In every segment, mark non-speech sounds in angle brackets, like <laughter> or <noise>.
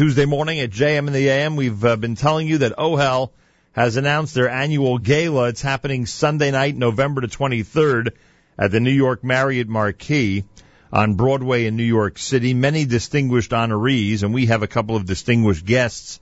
Tuesday morning at JM in the AM. We've uh, been telling you that OHEL has announced their annual gala. It's happening Sunday night, November the 23rd at the New York Marriott Marquis on Broadway in New York City. Many distinguished honorees, and we have a couple of distinguished guests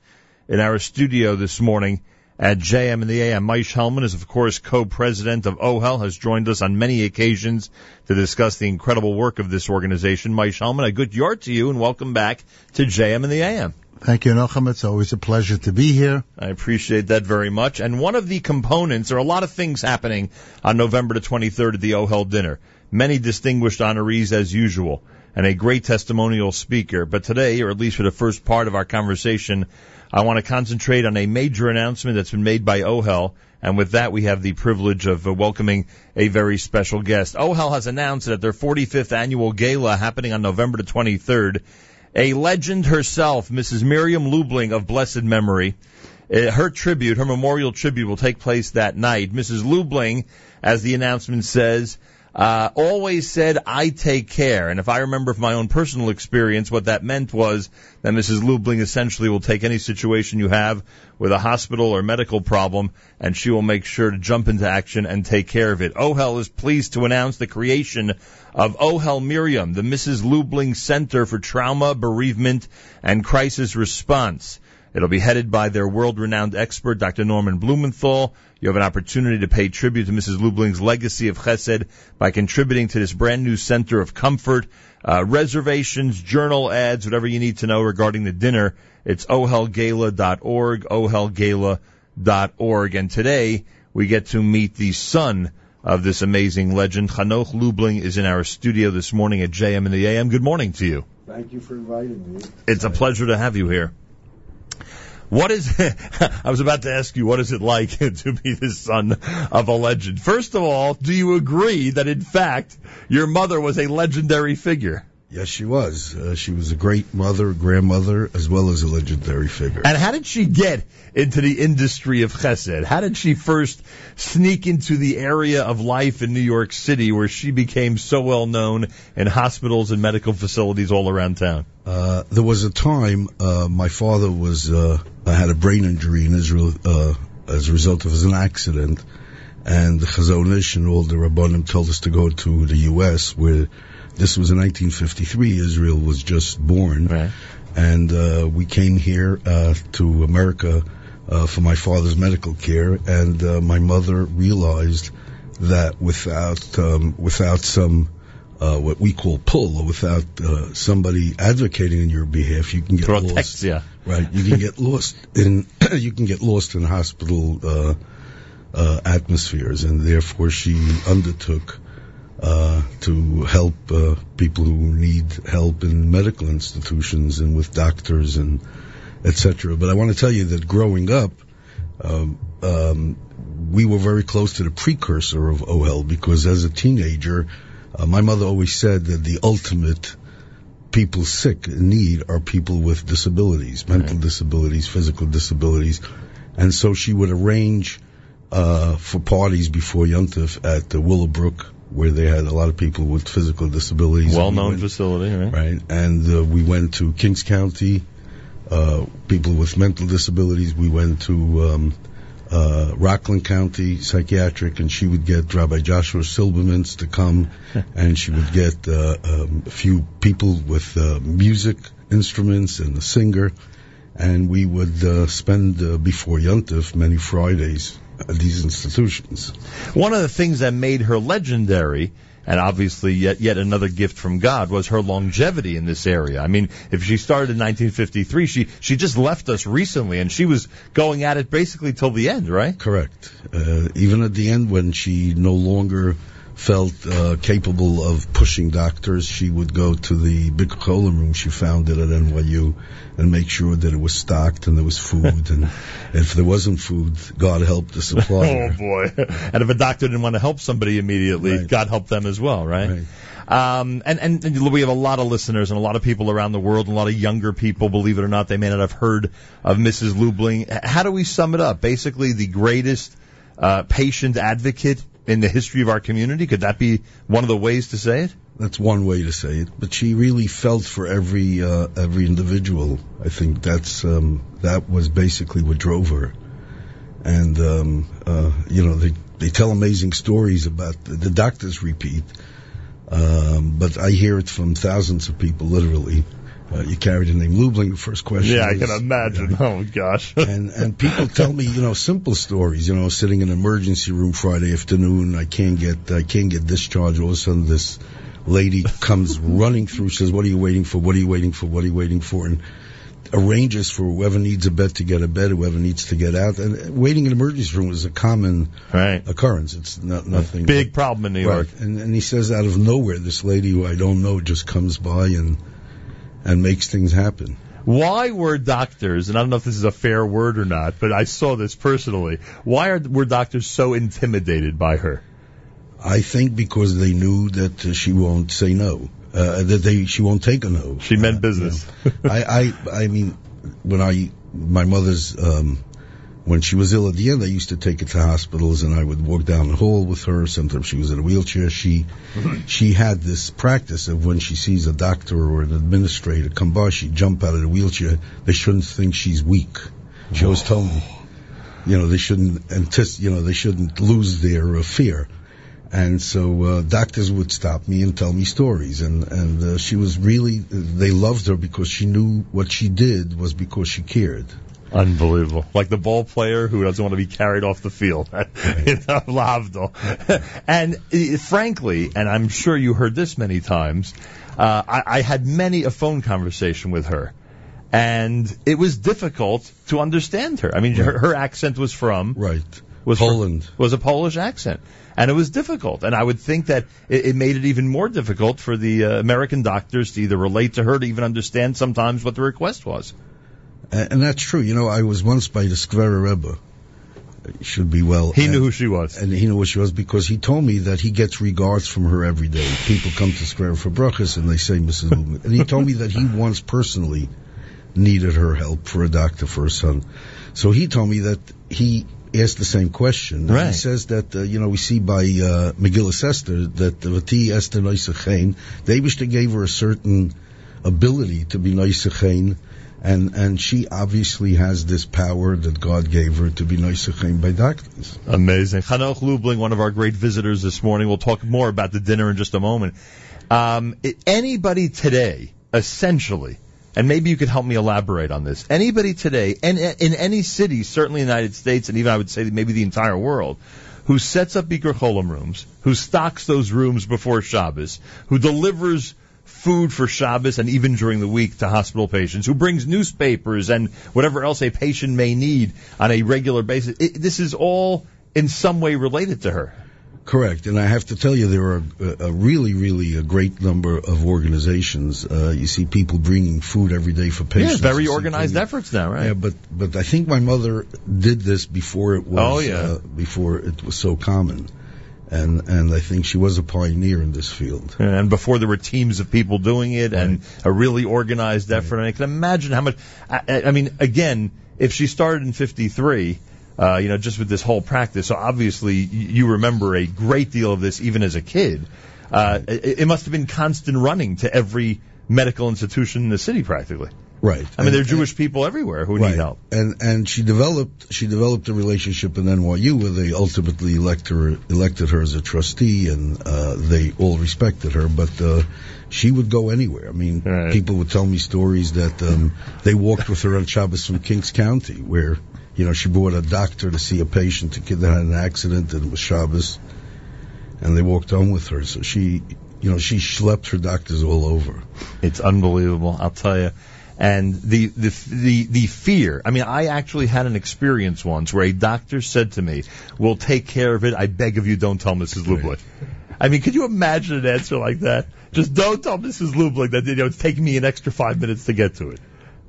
in our studio this morning at JM in the AM. Maish Hellman is, of course, co-president of OHEL, has joined us on many occasions to discuss the incredible work of this organization. Maish Hellman, a good yard to you, and welcome back to JM in the AM. Thank you, Nochem. It's always a pleasure to be here. I appreciate that very much. And one of the components, there are a lot of things happening on November the 23rd at the OHEL dinner. Many distinguished honorees as usual, and a great testimonial speaker. But today, or at least for the first part of our conversation, I want to concentrate on a major announcement that's been made by OHEL, and with that we have the privilege of uh, welcoming a very special guest. OHEL has announced that at their 45th annual gala happening on November the 23rd, a legend herself, Mrs. Miriam Lubling of blessed memory, uh, her tribute, her memorial tribute will take place that night. Mrs. Lubling, as the announcement says, uh, always said, I take care. And if I remember from my own personal experience, what that meant was that Mrs. Lubling essentially will take any situation you have with a hospital or medical problem, and she will make sure to jump into action and take care of it. OHEL is pleased to announce the creation of OHEL Miriam, the Mrs. Lubling Center for Trauma, Bereavement, and Crisis Response. It'll be headed by their world-renowned expert, Dr. Norman Blumenthal. You have an opportunity to pay tribute to Mrs. Lubling's legacy of chesed by contributing to this brand new center of comfort. Uh, reservations, journal ads, whatever you need to know regarding the dinner, it's ohelgala.org, ohelgala.org. And today, we get to meet the son of this amazing legend. Hanoch Lubling is in our studio this morning at JM in the AM. Good morning to you. Thank you for inviting me. It's a pleasure to have you here. What is, <laughs> I was about to ask you, what is it like <laughs> to be the son of a legend? First of all, do you agree that in fact your mother was a legendary figure? Yes, she was. Uh, she was a great mother, grandmother, as well as a legendary figure. And how did she get into the industry of chesed? How did she first sneak into the area of life in New York City where she became so well known in hospitals and medical facilities all around town? Uh, there was a time uh, my father was uh, had a brain injury in Israel uh, as a result of an accident, and the Chazon Ish and all the Rabbanim told us to go to the U.S. where this was in 1953. Israel was just born, Right. and uh, we came here uh, to America uh, for my father's medical care. And uh, my mother realized that without um, without some uh, what we call pull, or without uh, somebody advocating in your behalf, you can get Protect, lost. yeah. Right, you can get lost in <clears throat> you can get lost in hospital uh, uh, atmospheres, and therefore she undertook uh, to help uh, people who need help in medical institutions and with doctors and etc. But I want to tell you that growing up, um, um, we were very close to the precursor of OHEL because as a teenager, uh, my mother always said that the ultimate people sick in need are people with disabilities, mental disabilities, physical disabilities, and so she would arrange uh, for parties before Yontif at the Willowbrook, where they had a lot of people with physical disabilities. Well And we went- facility, right? right? And uh, we went to Kings County, uh, people with mental disabilities. We went to um, uh, Rockland County Psychiatric, and she would get Rabbi Joshua Silbermans to come, <laughs> and she would get uh, um, a few people with uh, music instruments and a singer, and we would uh, spend uh, before Yontif many Fridays these institutions. One of the things that made her legendary, and obviously yet, yet another gift from God, was her longevity in this area. I mean, if she started in 1953, she, she just left us recently, and she was going at it basically till the end, right? Correct. Uh, even at the end, when she no longer felt uh, capable of pushing doctors, she would go to the bikur cholim room she founded at NYU and make sure that it was stocked and there was food. and <laughs> if there wasn't food, God help the supplier. Oh boy! <laughs> And if a doctor didn't want to help somebody immediately, Right. God help them as well, right? Right. Um, and, and, and we have a lot of listeners and a lot of people around the world, and a lot of younger people, believe it or not, they may not have heard of Mrs. Lubling. How do we sum it up? Basically, the greatest uh, patient advocate in the history of our community. Could that be one of the ways to say it? that's one way to say it. But she really felt for every uh, every individual. I think that's um, that was basically what drove her. And um, uh, you know, they they tell amazing stories about the, the doctors repeat, um, but I hear it from thousands of people, literally. Uh, you carried the name Lubling. The first question. Yeah, I can imagine. Oh gosh. <laughs> and and people tell me, you know, simple stories. You know, sitting in an emergency room Friday afternoon, I can't get I can't get discharged. All of a sudden, this lady <laughs> comes running through. Says, "What are you waiting for? What are you waiting for? What are you waiting for?" And arranges for whoever needs a bed to get a bed, whoever needs to get out. And waiting in an emergency room is a common right. occurrence. It's not nothing. Big problem in New Right. York. And, and he says out of nowhere, this lady who I don't know just comes by and and makes things happen. Why were doctors, and I don't know if this is a fair word or not, but I saw this personally. Why are, were doctors so intimidated by her? I think because they knew that uh, she won't say no, uh, that they she won't take a no. She meant Uh, business. I, I, I mean, when I, my mother's, um, when she was ill at the end, I used to take her to hospitals and I would walk down the hall with her. Sometimes she was in a wheelchair. She, she had this practice of when she sees a doctor or an administrator come by, she'd jump out of the wheelchair. They shouldn't think she's weak. She always told me, you know, they shouldn't you know, they shouldn't lose their uh, fear. And so uh, doctors would stop me and tell me stories, and and uh, she was really they loved her because she knew what she did was because she cared. Unbelievable. Like the ball player who doesn't want to be carried off the field. <laughs> you know, Lavdo. <laughs> and uh, frankly, and I'm sure you heard this many times, uh, I, I had many a phone conversation with her. And it was difficult to understand her. I mean, her, her accent was from Right. was Poland. was a Polish accent, and it was difficult. And I would think that it, it made it even more difficult for the uh, American doctors to either relate to her, to even understand sometimes what the request was. And, and that's true. You know, I was once by the Skvera Rebbe. Should be well. He and, knew who she was. and he knew what she was because he told me that he gets regards from her every day. People come to Skvera for brachas and they say Mrs. Lubling. And he told me that he once personally needed her help for a doctor for her son. So he told me that he asked the same question. Right. He says that, uh, you know, we see by uh, Megillah Esther that the Vati Esther Noisachain, the Eibishter gave her a certain ability to be Noisachain, and, and she obviously has this power that God gave her to be Noisachain by doctors. Amazing. Hanoch Lubling, one of our great visitors this morning. We'll talk more about the dinner in just a moment. Um, anybody today, essentially, and maybe you could help me elaborate on this. Anybody today, and in any city, certainly in the United States, and even I would say maybe the entire world, who sets up Cholam rooms, who stocks those rooms before Shabbos, who delivers food for Shabbos and even during the week to hospital patients, who brings newspapers and whatever else a patient may need on a regular basis. It, this is all in some way related to her. Correct, and I have to tell you, there are a, a really, really a great number of organizations. Uh, you see people bringing food every day for patients. Yeah, very organized things- efforts now, right? Yeah, but but I think my mother did this before it was. Oh, yeah. uh, before it was so common, and and I think she was a pioneer in this field. And before there were teams of people doing it and a really organized effort. And I can imagine how much, I, I I mean, again, if she started in 53, uh, you know, just with this whole practice, so obviously you remember a great deal of this even as a kid. Uh, it, it must have been constant running to every medical institution in the city practically. Right. I mean, And- there are Jewish people everywhere who right. need help. And and she developed she developed a relationship in NYU where they ultimately elect her, elected her as a trustee, and uh, they all respected her. But uh, she would go anywhere. I mean, Right. people would tell me stories that um, they walked with her on Shabbos from Kings County, where you know she brought a doctor to see a patient, a kid that had an accident, and it was Shabbos, and they walked home with her. So she, you know, she schlepped her doctors all over. It's unbelievable, I'll tell you. And the, the the the fear. I mean, I actually had an experience once where a doctor said to me, "We'll take care of it. I beg of you, don't tell Mrs. Lubling." I mean, could you imagine an answer like that? Just don't tell Mrs. Lubling that you know it's taking me an extra five minutes to get to it.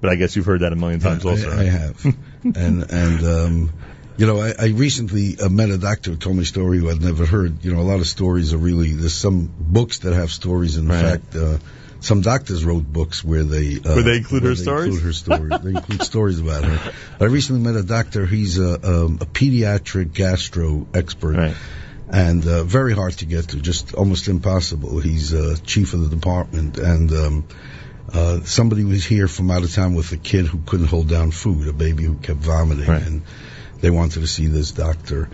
But I guess you've heard that a million times I, also. I have, <laughs> and and um, you know, I, I recently uh, met a doctor who told me a story who I'd never heard. You know, a lot of stories are really there's some books that have stories. In Right. fact, uh, some doctors wrote books where they uh, Where they include her they stories? Include her stories. they include stories about her. I recently met a doctor. He's a, um, a pediatric gastro expert. Right. and uh, very hard to get to, just almost impossible. He's uh, chief of the department, and um, uh, somebody was here from out of town with a kid who couldn't hold down food, a baby who kept vomiting, Right. and they wanted to see this doctor.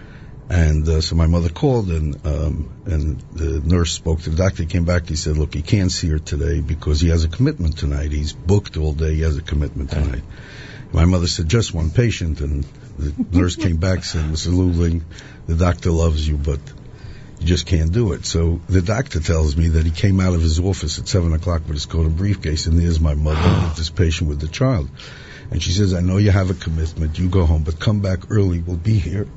And uh, so my mother called, and um, and the nurse spoke to the doctor. He came back. He said, "Look, he can't see her today because he has a commitment tonight. He's booked all day. He has a commitment tonight." My mother said, "Just one patient," and the nurse came back <laughs> and said, "Mr. Lubling, the doctor loves you, but you just can't do it." So the doctor tells me that he came out of his office at seven o'clock with his coat and briefcase, and there's my mother <gasps> with this patient with the child. And she says, I know you have a commitment. You go home, but come back early. We'll be here.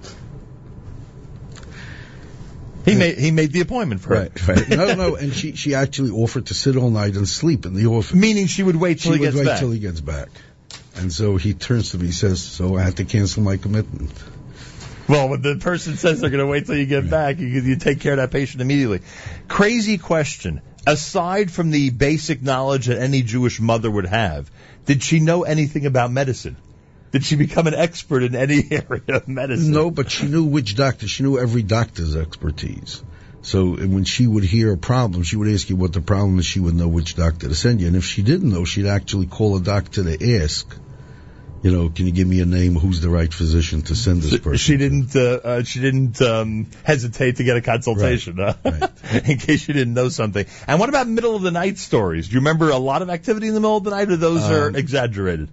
He made he made the appointment for her. Right, right. No, no. And she, she actually offered to sit all night and sleep in the office. Meaning she would wait till she he would gets wait back. till he gets back. And so he turns to me, says, so I had to cancel my commitment. Well, when the person says they're going to wait till you get back, you, you take care of that patient immediately. Crazy question. Aside from the basic knowledge that any Jewish mother would have, did she know anything about medicine? Did she become an expert in any <laughs> area of medicine? No, but she knew which doctor. She knew every doctor's expertise. So when she would hear a problem, she would ask you what the problem is. She would know which doctor to send you. And if she didn't know, she'd actually call a doctor to ask, you know, can you give me a name? Who's the right physician to send this person? She didn't. Uh, uh, she didn't um, hesitate to get a consultation, huh? <laughs> in case you didn't know something. And what about middle of the night stories? Do you remember a lot of activity in the middle of the night, or those are Um, exaggerated?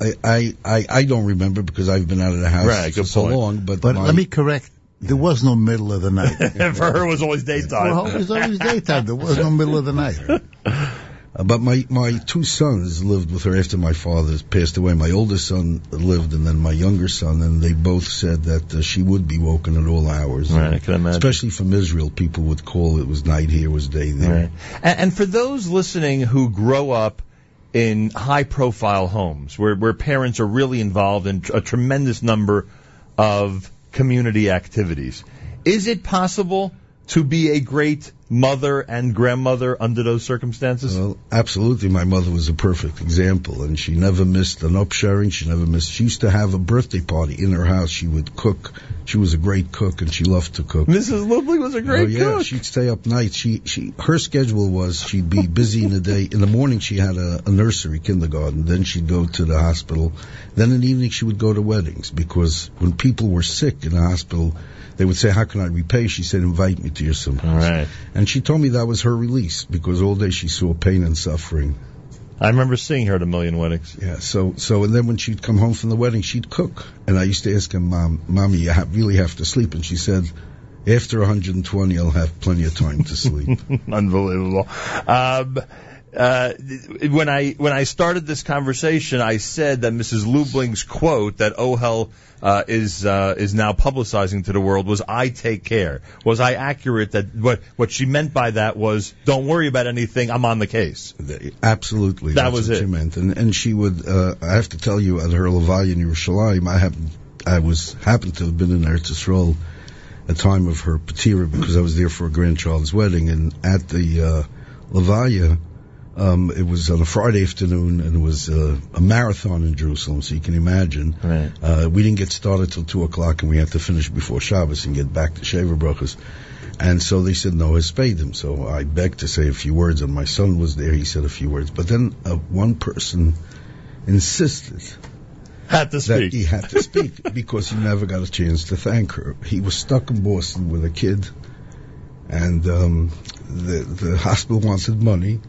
I, I, I, I don't remember because I've been out of the house Right, for so point. long. But, But my- let me correct. There was no middle of the night. <laughs> for her, it was always daytime. Well, it was always daytime. There was no middle of the night. <laughs> Uh, But my, my two sons lived with her after my father passed away. My oldest son lived, and then my younger son, and they both said that uh, she would be woken at all hours. Right, I can imagine. Especially from Israel, people would call it was night here, was day there. Right. And, and for those listening who grow up in high profile homes where, where parents are really involved in a tremendous number of community activities, is it possible to be a great mother and grandmother under those circumstances? Well, absolutely. My mother was a perfect example, and she never missed an upsherin. She never missed. She used to have a birthday party in her house. She would cook. She was a great cook, and she loved to cook. Mrs. Lubling was a great oh, yeah, cook. she'd stay up nights. She she her schedule was she'd be busy in the day. In the morning she had a, a nursery kindergarten. Then she'd go to the hospital. Then in the evening she would go to weddings because when people were sick in the hospital, they would say, "How can I repay?" She said, "Invite me to your All symposium." right. And she told me that was her release because all day she saw pain and suffering. I remember seeing her at a million weddings. Yeah. So so and then when she'd come home from the wedding, she'd cook. And I used to ask her, "Mom, mommy, you ha- really have to sleep?" And she said. After 120, I'll have plenty of time to sleep. <laughs> Unbelievable. Um, uh, when I when I started this conversation, I said that Mrs. Lubling's quote that Ohel uh, is uh, is now publicizing to the world was "I take care." Was I accurate that what what she meant by that was "Don't worry about anything, I'm on the case." Absolutely, That that's was what it. she meant. And and she would. Uh, I have to tell you, at her Levaya in Yerushalayim, I happened, I was happened to have been in Eretz Yisrael at time of her patira because I was there for a grandchild's wedding, and at the uh, Levaya. Um, it was on a Friday afternoon, and it was uh, a marathon in Jerusalem, so you can imagine. Right. Uh, we didn't get started till two o'clock, and we had to finish before Shabbos and get back to Shaver Brachas. And so they said, no, hespedim. So I begged to say a few words, and my son was there. He said a few words. But then uh, one person insisted Had to that speak. he had to speak <laughs> because he never got a chance to thank her. He was stuck in Boston with a kid, and um, the the hospital wanted money,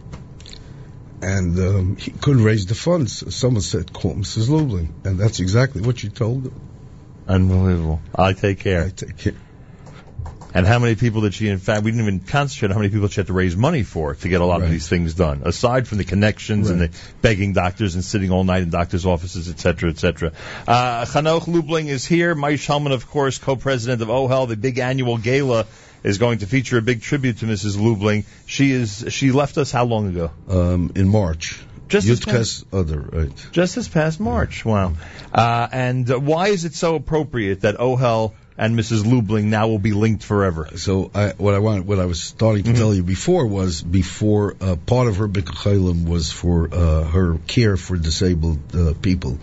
and um, he couldn't raise the funds. Someone said, "Call Mrs. Lubling," and that's exactly what she told him. Unbelievable. I take care. I take care. And how many people did she, in fact, we didn't even concentrate on how many people she had to raise money for to get a lot of these things done, aside from the connections and the begging doctors and sitting all night in doctors' offices, et cetera, et cetera. Uh, Chanoch Lubling is here. Maish Hellman, of course, co-president of OHEL. The big annual gala is going to feature a big tribute to Mrs. Lubling. She is, she left us how long ago? Um, in March, Just this Yudkas other right. Just this past March. Wow. Uh, and uh, why is it so appropriate that OHEL and Mrs. Lubling now will be linked forever? So I, what I wanted, what I was starting to tell you before was before uh, part of her bikur cholim was for uh, her care for disabled uh, people,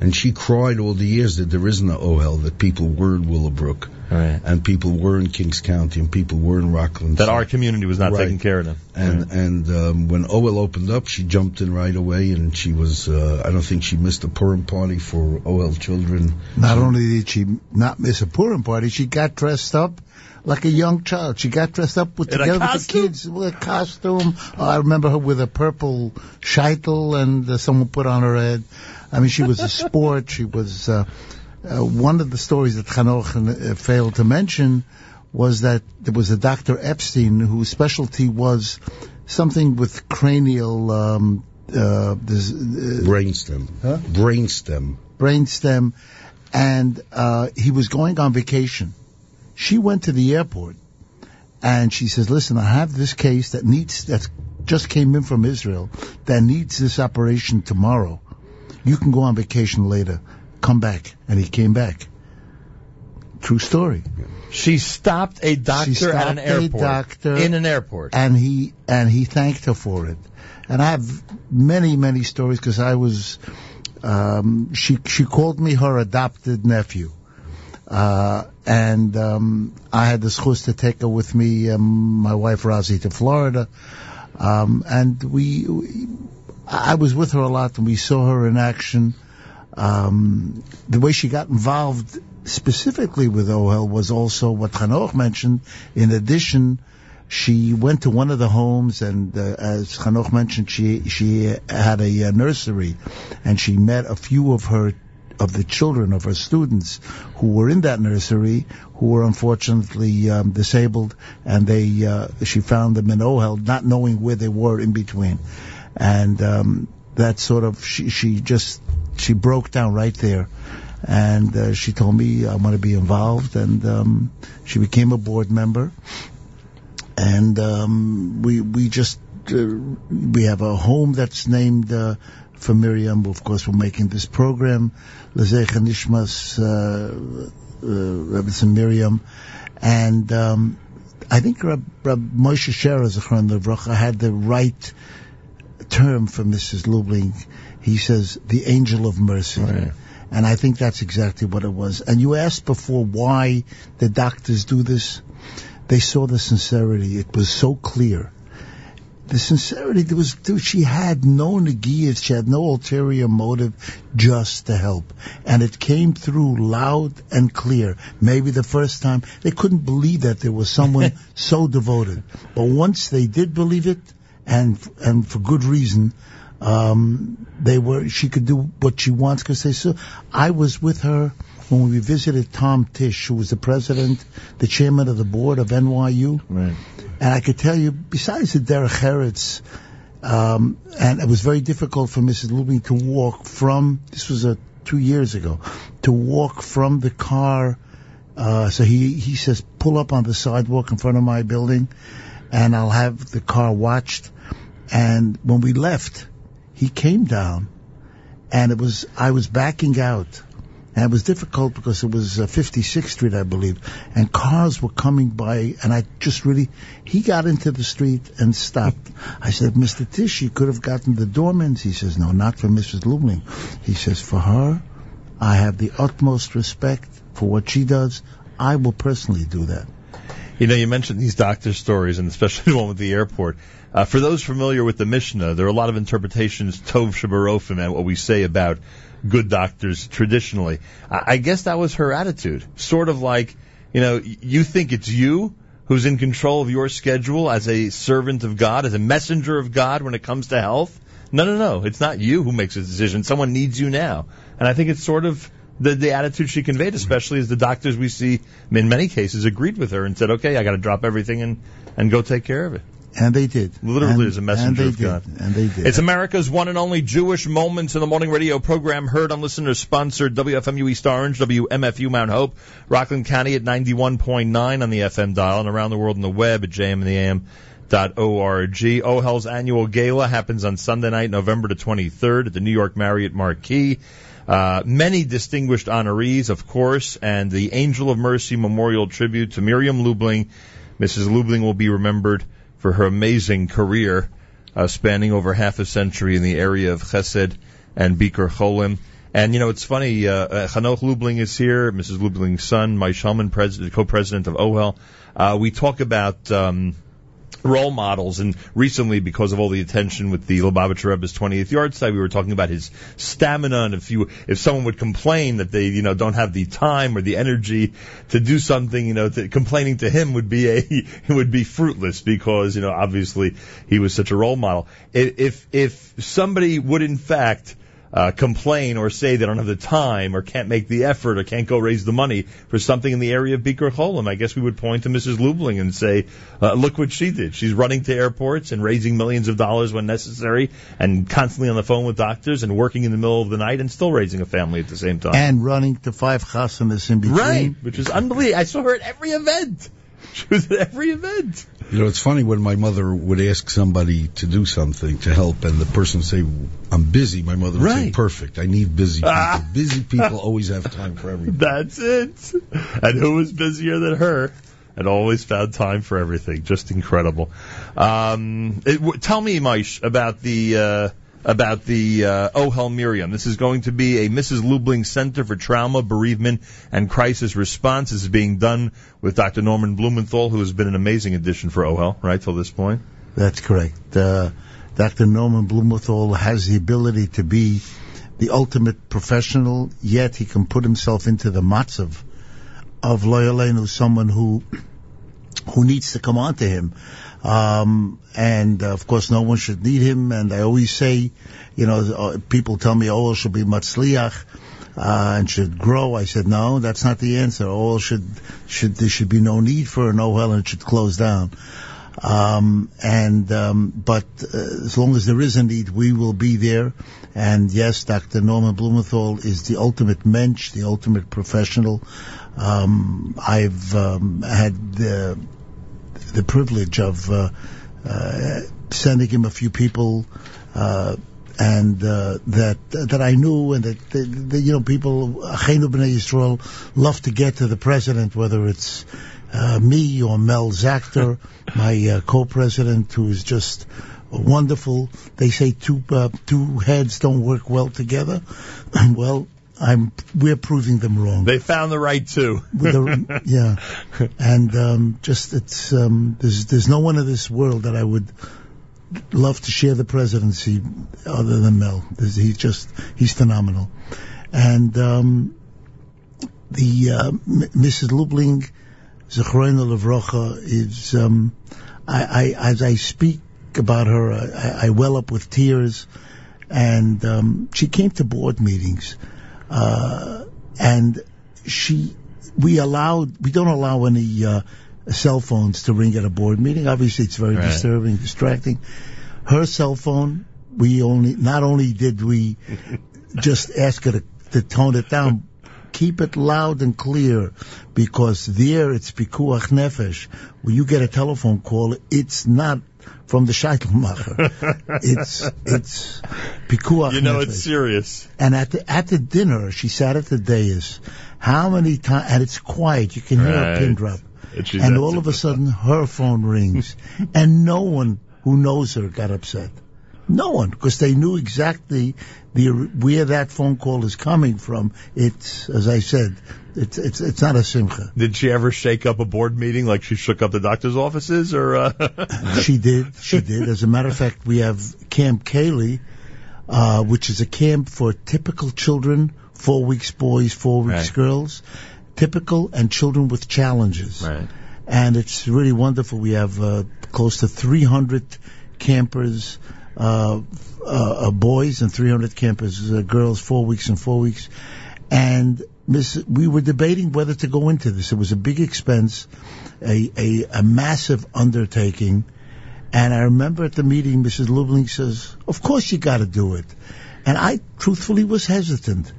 and she cried all the years that there is no OHEL, that people were in Willowbrook, Right. and people were in Kings County, and people were in Rockland. That our community was not Right. taking care of them. and and um, when OHEL opened up, she jumped in right away, and she was. Uh, I don't think she missed a Purim party for OHEL children. Not only did she not miss a Purim party, she got dressed up like a young child. She got dressed up with In a together with the kids with a costume. Oh, I remember her with a purple sheitel and uh, someone put on her head. I mean, she was a sport. She was uh, uh, one of the stories that Hanoch uh, failed to mention was that there was a Dr. Epstein whose specialty was something with cranial um, uh, this, uh, Brainstem, Huh? brainstem. brainstem, and uh, he was going on vacation. She went to the airport, and she says, "Listen, I have this case that needs that just came in from Israel that needs this operation tomorrow. You can go on vacation later. Come back." And he came back. True story. She stopped a doctor stopped at an a airport. doctor. in an airport. and he and he thanked her for it. And I have many many stories because I was um, she she called me her adopted nephew, uh, and um, I had the chus to take her with me, um, my wife Rosie, to Florida, um, and we, we I was with her a lot, and we saw her in action. Um, the way she got involved specifically with OHEL was also what Hanoch mentioned. In addition, she went to one of the homes, and uh, as Hanoch mentioned, she she had a uh, nursery, and she met a few of her of the children of her students who were in that nursery who were unfortunately um, disabled, and they uh, she found them in OHEL, not knowing where they were in between, and um, that sort of she she just she broke down right there. And uh, she told me I want to be involved, and um, she became a board member and um, we we just uh, we have a home that's named uh, for Miriam. Of course, we're making this program, Lezecha Nishmas uh, uh, Rebbetzin Miriam, and um, I think Rab, Rab Moshe Sherer Zechron Levracha had the right term for Mrs. Lubling. He says the angel of mercy. Right. And I think that's exactly what it was. And you asked before why the doctors do this they saw the sincerity. It was so clear. The sincerity, there was, there, she had no negiyas, she had no ulterior motive, just to help. And it came through loud and clear. Maybe the first time, they couldn't believe that there was someone <laughs> so devoted. But once they did believe it, and, and for good reason, um, they were, she could do what she wants because they So I was with her when we visited Tom Tisch, who was the president, the chairman of the board of NYU. Right. And I could tell you, besides the Derek Eretz, um, and it was very difficult for Mrs. Lubling to walk from, this was uh two years ago, to walk from the car. Uh, so he, he says, pull up on the sidewalk in front of my building and I'll have the car watched. And when we left, he came down and it was, I was backing out. And it was difficult because it was uh, 56th Street, I believe, and cars were coming by, and I just really, he got into the street and stopped. I said, Mr. Tisch, you could have gotten the doormans. He says, no, not for Mrs. Lubling. He says, for her, I have the utmost respect for what she does. I will personally do that. You know, you mentioned these doctor stories, and especially <laughs> the one with the airport. Uh, for those familiar with the Mishnah, there are a lot of interpretations, tov shabarofim, and what we say about good doctors traditionally. I, I guess that was her attitude. Sort of like, you know, you think it's you who's in control of your schedule as a servant of God, as a messenger of God when it comes to health. No, no, no. It's not you who makes a decision. Someone needs you now. And I think it's sort of the, the attitude she conveyed, especially as the doctors we see in many cases agreed with her and said, okay, I got to drop everything and, and go take care of it. And they did. Literally as a messenger of did. God. And they did. It's America's one and only Jewish Moments in the Morning radio program heard on listener sponsored WFMU East Orange, WMFU Mount Hope, Rockland County at 91.9 on the FM dial and around the world on the web at jmintheam.org. OHEL's annual gala happens on Sunday night, November the 23rd at the New York Marriott Marquis. Uh, many distinguished honorees, of course, and the Angel of Mercy Memorial Tribute to Miriam Lubling. Mrs. Lubling will be remembered for her amazing career uh, spanning over half a century in the area of Chesed and Bikur Cholim. And you know, it's funny. Uh, uh, Hanoch Lubling is here, Mrs. Lubling's son, Maish Hellman, president, co-president of OHEL. Uh, we talk about. Um, role models. And recently, because of all the attention with the Lubavitcher Rebbe's 20th yahrzeit, we were talking about his stamina. And if you, if someone would complain that they, you know, don't have the time or the energy to do something, you know, to, complaining to him would be a, it <laughs> would be fruitless because, you know, obviously he was such a role model. If, if somebody would in fact, uh, complain or say they don't have the time or can't make the effort or can't go raise the money for something in the area of Bikur Cholim, I guess we would point to Mrs. Lubling and say, uh, look what she did. She's running to airports and raising millions of dollars when necessary and constantly on the phone with doctors and working in the middle of the night and still raising a family at the same time. And running to five chasanas in between. Right, which is unbelievable. I saw her at every event. <laughs> She was at every event. You know, it's funny when my mother would ask somebody to do something to help, and the person would say, "I'm busy." My mother would say, Right. "Perfect. I need busy <laughs> people. Ah. busy people always have time for everything." That's it. And who was busier than her? And always found time for everything. Just incredible. Um, it, w- tell me, Maish, about the uh, about the uh, Ohel Miriam. This is going to be a Mrs. Lubling Center for Trauma, Bereavement, and Crisis Response. This is being done with Dr. Norman Blumenthal, who has been an amazing addition for Ohel right till this point. That's correct. Uh, Dr. Norman Blumenthal has the ability to be the ultimate professional, yet he can put himself into the matzav of Loyalenu, someone who who needs to come on to him. Um, and uh, of course, no one should need him. And I always say, you know, uh, people tell me, oh, it should be matzliach. Uh, and should grow. I said, no, that's not the answer. All should, should, there should be no need for an OHEL and it should close down. Um, and, um, but uh, as long as there is a need, we will be there. And yes, Dr. Norman Blumenthal is the ultimate mensch, the ultimate professional. Um, I've um, had the, the privilege of uh, uh, sending him a few people, uh, and uh, that that I knew, and that, you know people, B'nai Yisrael, love to get to the president, whether it's uh, me or Mel Zachter, <laughs> my uh, co-president, who is just wonderful. They say two two heads don't work well together. <laughs> well, I'm we're proving them wrong. They found the right two. With the, yeah, and um, just it's um, there's there's no one in this world that I would love to share the presidency other than Mel. There's, he's just he's phenomenal, and um, the uh, M- Mrs. Lubling, Zechroina Levrocha, is um, I, I as I speak about her, I, I well up with tears, and um, she came to board meetings uh, and she, we allowed, we don't allow any uh, cell phones to ring at a board meeting. Obviously, it's very Right. disturbing, distracting. Her cell phone, we only, not only did we <laughs> just ask her to, to tone it down, keep it loud and clear, because there it's pikuach nefesh. When you get a telephone call, it's not from the Scheitelmacher. <laughs> it's it's pikuach You know nefesh. it's serious. And at the at the dinner, she sat at the dais. How many times? And it's quiet. You can hear a pin drop. And And all of a sudden, her phone rings, and no one who knows her got upset. No one, because they knew exactly the where that phone call is coming from. It's, as I said, it's it's it's not a simcha. Did she ever shake up a board meeting like she shook up the doctor's offices, or? Uh... <laughs> she did. She did. As a matter of fact, we have Camp Kaylie, uh, which is a camp for typical children, four weeks boys, four weeks Right. girls, typical and children with challenges. Right. And it's really wonderful. We have uh, close to 300 campers, uh, uh, uh, boys, and 300 campers, uh, girls, four weeks and four weeks. And Miss, we were debating whether to go into this. It was a big expense, a, a, a massive undertaking. And I remember at the meeting, Mrs. Lubling says, of course you gotta do it. And I truthfully was hesitant.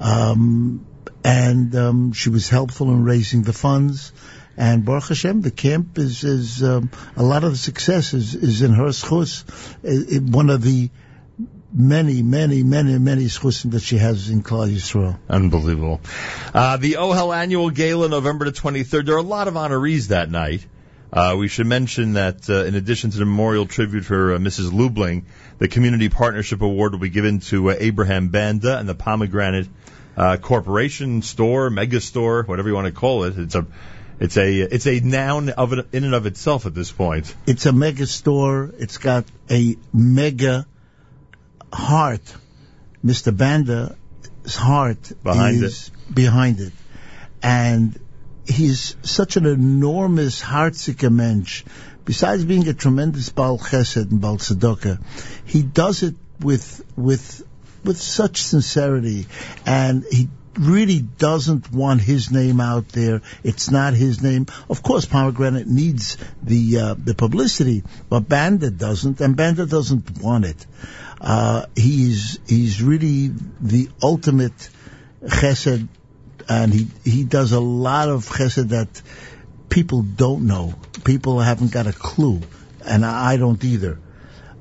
Um, and, um, she was helpful in raising the funds. And Baruch Hashem, the camp is, is, um, a lot of the success is, is in her schus. It- one of the many, many, many, many schusim that she has in Klal Yisrael. Unbelievable. Uh, the OHEL annual gala, November the 23rd. There are a lot of honorees that night. Uh, we should mention that uh, in addition to the memorial tribute for uh, Mrs. Lubling, the Community Partnership Award will be given to uh, Abraham Banda and the Pomegranate uh, Corporation Store, Mega Store, whatever you want to call it. It's a it's a it's a noun of it, in and of itself at this point. It's a mega store. It's got a mega heart. Mr. Banda's heart Behind is behind it. And he's such an enormous heartsiker mensch. Besides being a tremendous Baal Chesed and Baal Tzedakah, he does it with with with such sincerity, and he really doesn't want his name out there. It's not his name. Of course, Pomegranate needs the uh, the publicity, but Banda doesn't, and Banda doesn't want it. Uh, he's he's really the ultimate chesed, and he he does a lot of chesed that people don't know. People haven't got a clue, and I don't either.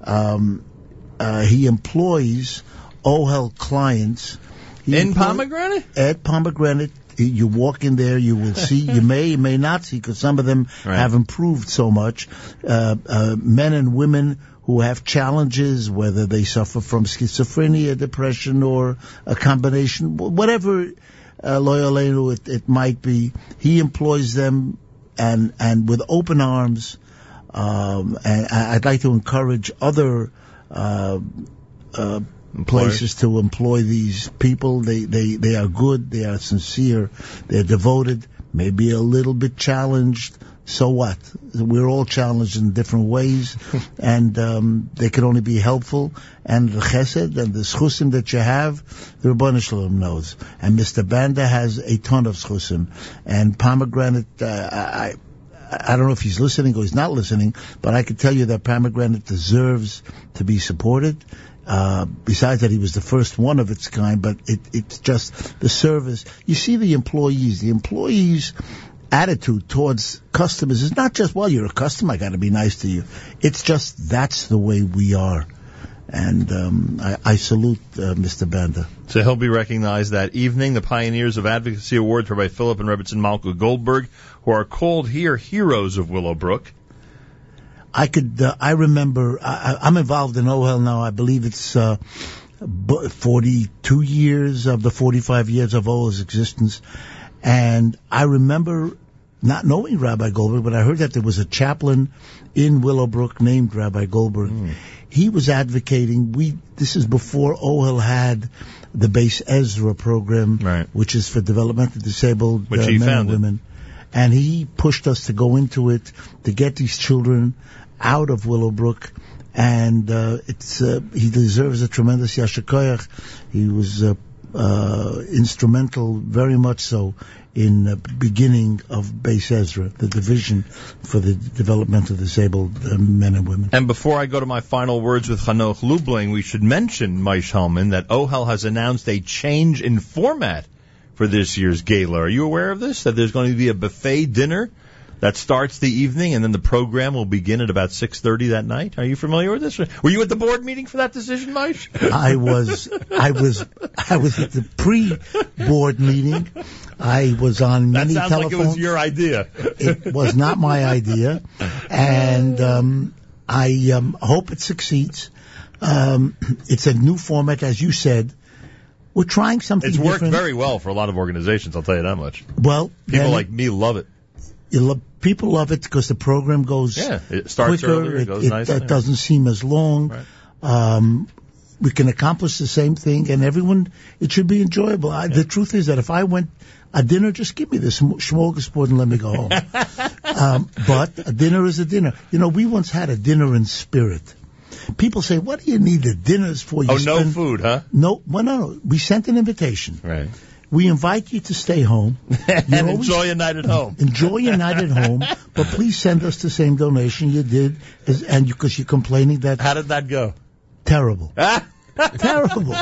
Um, uh, he employs OHEL clients. He In Pomegranate? At Pomegranate, you walk in there, you will see, you may, you may not see, because some of them Right. have improved so much. Uh, uh, men and women who have challenges, whether they suffer from schizophrenia, depression, or a combination, whatever uh, it, it might be, he employs them and and with open arms. Um, and I'd like to encourage other uh, uh, places to employ these people. They, they they are good. They are sincere. They're devoted. Maybe a little bit challenged. So what? We're all challenged in different ways, <laughs> and um, they can only be helpful. And the chesed and the schusim that you have, the Rebbeinu Shalom knows. And Mr. Banda has a ton of schusim. And pomegranate, uh, I, I don't know if he's listening or he's not listening, but I can tell you that pomegranate deserves to be supported. Uh, besides that, he was the first one of its kind, but it, it's just the service. You see the employees, the employees' attitude towards customers is not just, well, you're a customer, I got to be nice to you. It's just that's the way we are. And um, I, I salute uh, Mr. Banda. So he'll be recognized that evening. The Pioneers of Advocacy Awards, Rabbi Philip and Rebbitzin Malka Goldberg, who are called here heroes of Willowbrook. I could. Uh, I remember. I, I'm involved in OHEL now. I believe it's uh, 42 years of the 45 years of OHEL's existence, and I remember not knowing Rabbi Goldberg, but I heard that there was a chaplain in Willowbrook named Rabbi Goldberg. He was advocating. We. This is before OHEL had the Bais Ezra program, Right. which is for developmentally disabled uh, men and women and he pushed us to go into it to get these children out of Willowbrook. And uh, it's uh, he deserves a tremendous yasher koach. He was uh, uh, instrumental, very much so, in the beginning of Bais Ezra, the division for the developmental disabled uh, men and women. And before I go to my final words with Hanoch Lubling, we should mention, Maish Hellman, that OHEL has announced a change in format for this year's gala. Are you aware of this? That there's going to be a buffet dinner that starts the evening, and then the program will begin at about 6.30 that night. Are you familiar with this? Were you at the board meeting for that decision, Maish? <laughs> I was, I was, I was at the pre-board meeting. I was on many That sounds like telephones. it was your idea. it was not my idea, and um, I um, hope it succeeds. Um, it's a new format, as you said. We're trying something It's worked different. very well for a lot of organizations, I'll tell you that much. well. People like me love it. lo- people love it because the program goes Yeah, it starts quicker. earlier, it it goes it, nicer. uh, doesn't seem as long. Right. Um, we can accomplish the same thing, and everyone. It should be enjoyable. I, The truth is that if I went a dinner, just give me the sm- smorgasbord and let me go home. <laughs> um, but a dinner is a dinner. You know, we once had a dinner in spirit. People say, "What do you need the dinners for?" You Oh, no food, huh? No, well, no, no. We sent an invitation. Right. We invite you to stay home. <laughs> and always- enjoy a night at home. Enjoy your night at home, <laughs> but please send us the same donation you did, as, and because you're complaining that How did that go? terrible, <laughs> terrible.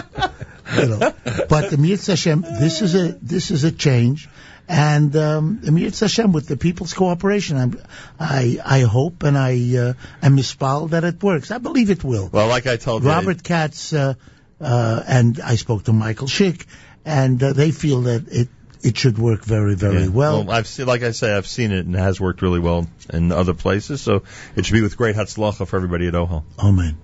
You know, but the Mir Hashem, this is a this is a change, and um, Mir Hashem with the people's cooperation, I'm, I I hope and I uh, am mispal that it works. I believe it will. well, like I told you, Robert Katz uh, uh, and I spoke to Michael Schick, and uh, they feel that it it should work very, very Yeah. well. I've seen, like I say, I've seen it and it has worked really well in other places. So it should be with great hatzlacha for everybody at Ohel. Amen.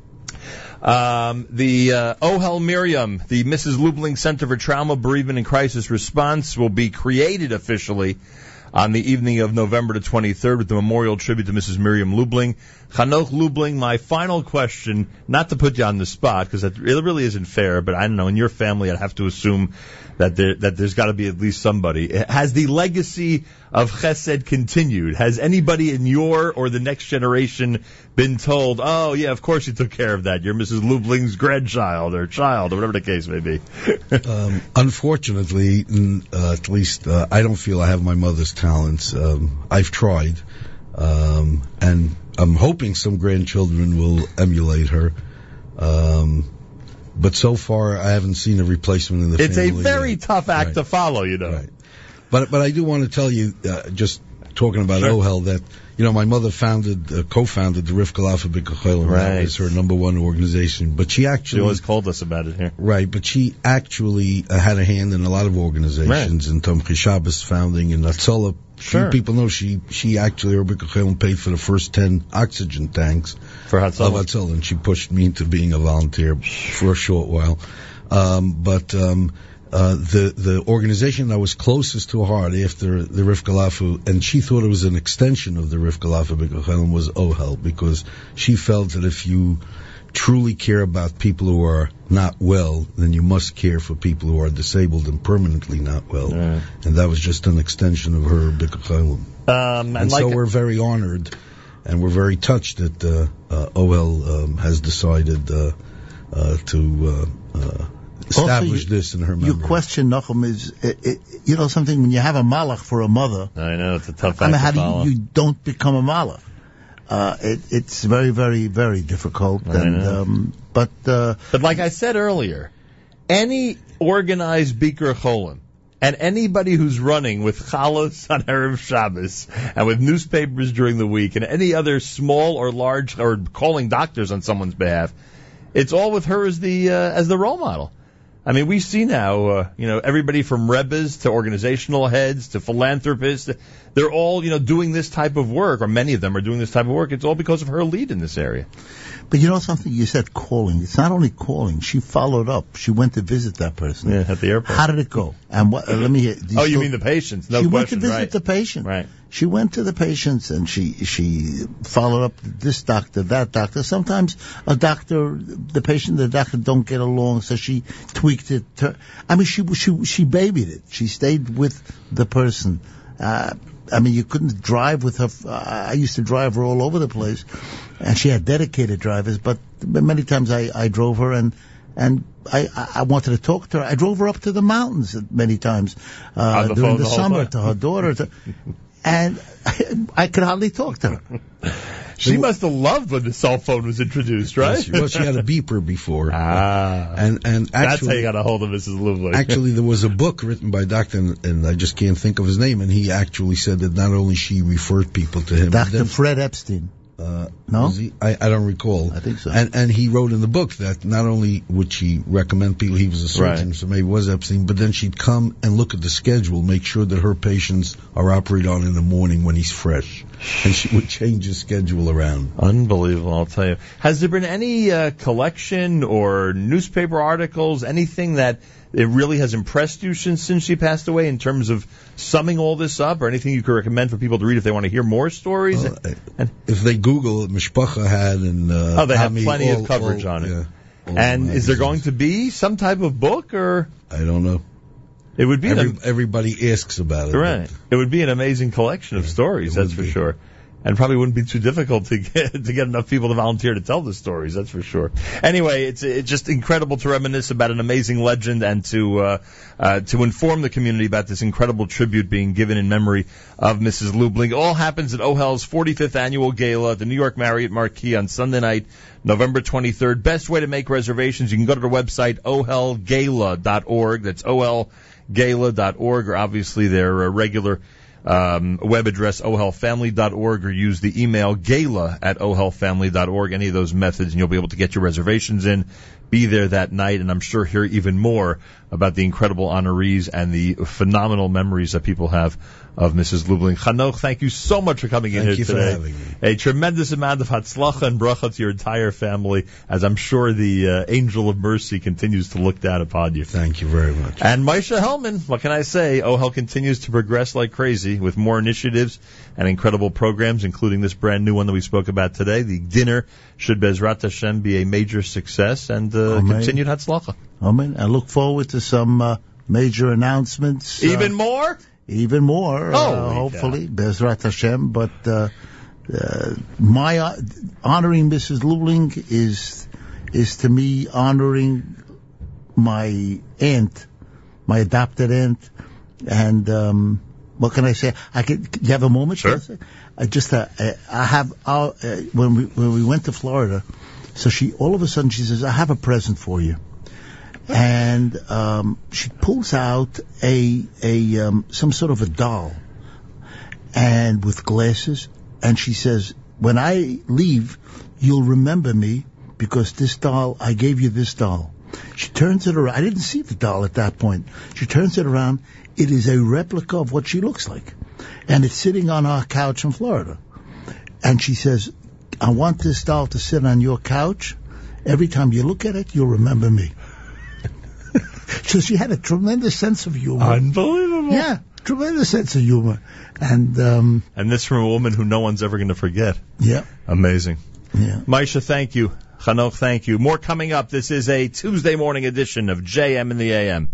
Um, the uh, Ohel Miriam, the Mrs. Lubling Center for Trauma, Bereavement, and Crisis Response, will be created officially on the evening of November the 23rd with the memorial tribute to Mrs. Miriam Lubling. Chanoch Lubling, my final question, not to put you on the spot, because it really isn't fair, but I don't know, in your family, I'd have to assume that there, that there's got to be at least somebody. Has the legacy of Chesed continued? Has anybody in your or the next generation been told, oh yeah, of course you took care of that. You're Mrs. Lubling's grandchild or child or whatever the case may be. <laughs> Um, unfortunately, uh, at least uh, I don't feel I have my mother's talents. Um, I've tried, um, and I'm hoping some grandchildren will emulate her. Um, but so far, I haven't seen a replacement in the family. it's a very yet. tough act Right. to follow, you know. Right. But but I do want to tell you, uh, just talking about Sure. OHEL, that you know my mother founded, uh, co-founded the Rivka Alphabet Kochel, Right. that was her number one organization. But she actually She always called us about it here. Right, but she actually uh, had a hand in a lot of organizations, in Tomchei Shabbos founding, and Hatzalah. Sure. Few people know she she actually bikur cholim paid for the first ten oxygen tanks For of Hatzalah. And she pushed me into being a volunteer for a short while. Um, but um, uh, the the organization that was closest to her heart after the Rif Galafu, and she thought it was an extension of the Rif Galafu bikur cholim, was OHEL, because she felt that if you truly care about people who are not well, then you must care for people who are disabled and permanently not well. Right. And that was just an extension of her bikur cholim. Um, and, And like, so we're very honored and we're very touched that uh, uh, OHEL um, has decided uh, uh, to uh, uh, establish you- this in her Your question, Nachum, is it, it, you know something when you have a malach for a mother. I know it's a tough I mean, how to do follow. you, you don't become a malach? Uh, it, it's very, very, very difficult. And um, but uh, But like I said earlier, any organized bikur cholim and anybody who's running with chalos on Erev Shabbos and with newspapers during the week and any other small or large or calling doctors on someone's behalf, it's all with her as the uh, as the role model. I mean, we see now, uh, you know, everybody from rebbes to organizational heads to philanthropists, they're all, you know, doing this type of work, or many of them are doing this type of work. It's all because of her lead in this area. but you know something? You said calling. It's not only calling. She followed up. She went to visit that person. Yeah, at the airport. How did it go? And what? Uh, let me hear. do oh, you mean the patients? No she question. went to visit right. the patient. Right. She went to the patients and she she followed up this doctor, that doctor. Sometimes a doctor, the patient, and the doctor don't get along, so she tweaked it. To, I mean, she she she babied it. She stayed with the person. Uh, I mean, you couldn't drive with her. I used to drive her all over the place, and she had dedicated drivers. But many times I I drove her and. And I, I I wanted to talk to her. I drove her up to the mountains many times uh, the during the the summer to her daughter. To, and I, <laughs> I could hardly talk to her. <laughs> She must have loved when the cell phone was introduced, right? well, she had a beeper before. <laughs> ah, and and that's how you got a hold of Mrs. Lubling. <laughs> actually, there was a book written by Doctor, and, and I just can't think of his name, and he actually said that not only she referred people to him, Dr. Fred Epstein. Uh, No? he? I, I don't recall. I think so. And and he wrote in the book that not only would she recommend people, he was a surgeon, Right. so maybe it was Epstein, but then she'd come and look at the schedule, make sure that her patients are operated on in the morning when he's fresh, and she would change his schedule around. Unbelievable, I'll tell you. Has there been any uh, collection or newspaper articles, anything that it really has impressed you since since she passed away in terms of summing all this up, or anything you could recommend for people to read if they want to hear more stories? Well, and If they Google it, Mishpacha had and uh, Oh, they have Ami, plenty of coverage all- on it. yeah, and is there going to be some type of book, or I don't know. it would be an everybody asks about it. Right. It would be an amazing collection of stories, that's for be. sure. And probably wouldn't be too difficult to get <laughs> to get enough people to volunteer to tell the stories, that's for sure. Anyway, it's it's just incredible to reminisce about an amazing legend and to uh, uh, to inform the community about this incredible tribute being given in memory of Mrs. Lubling. It all happens at OHEL's 45th annual gala the New York Marriott Marquis on Sunday night, November 23rd. Best way to make reservations, you can go to their website, ohelgala.org. That's ohelgala.org, or obviously their uh, regular um, web address, ohelfamily.org, or use the email gala at ohelfamily.org. Any of those methods, and you'll be able to get your reservations in. Be there that night, and I'm sure hear even more about the incredible honorees and the phenomenal memories that people have of Mrs. Lubling Chanoch. thank you so much for coming in Thank here today. A tremendous amount of hatzlacha and bracha to your entire family, as I'm sure the uh, angel of mercy continues to look down upon you. Thank you very much. And Maisha Hellman, what can I say? OHEL continues to progress like crazy with more initiatives and incredible programs, including this brand new one that we spoke about today. The dinner should Bezrat Hashem be a major success and uh, continued hatzlacha. Amen. I look forward to some uh, major announcements. uh, Even more? Even more, uh, Holy hopefully, Bezrat Hashem. But uh, uh, my uh, honoring Mrs. Lubling is is to me honoring my aunt, my adopted aunt, and um, what can I say? I could. You have a moment? Sure. I just uh, I- I have our, uh, when we when we went to Florida. So she all of a sudden she says, "I have a present for you." And um, she pulls out a a um, some sort of a doll, and with glasses, and she says, "When I leave, you'll remember me because this doll I gave you this doll." She turns it around. I didn't see the doll at that point. She turns it around. It is a replica of what she looks like, and it's sitting on our couch in Florida. And she says, "I want this doll to sit on your couch. Every time you look at it, you'll remember me." <laughs> so she had a tremendous sense of humor. Unbelievable. yeah, tremendous sense of humor. And um, And this from a woman who no one's ever going to forget. yeah, Amazing. yeah. Maisha, thank you. Chanoch, thank you. More coming up. This is a Tuesday morning edition of JM in the AM.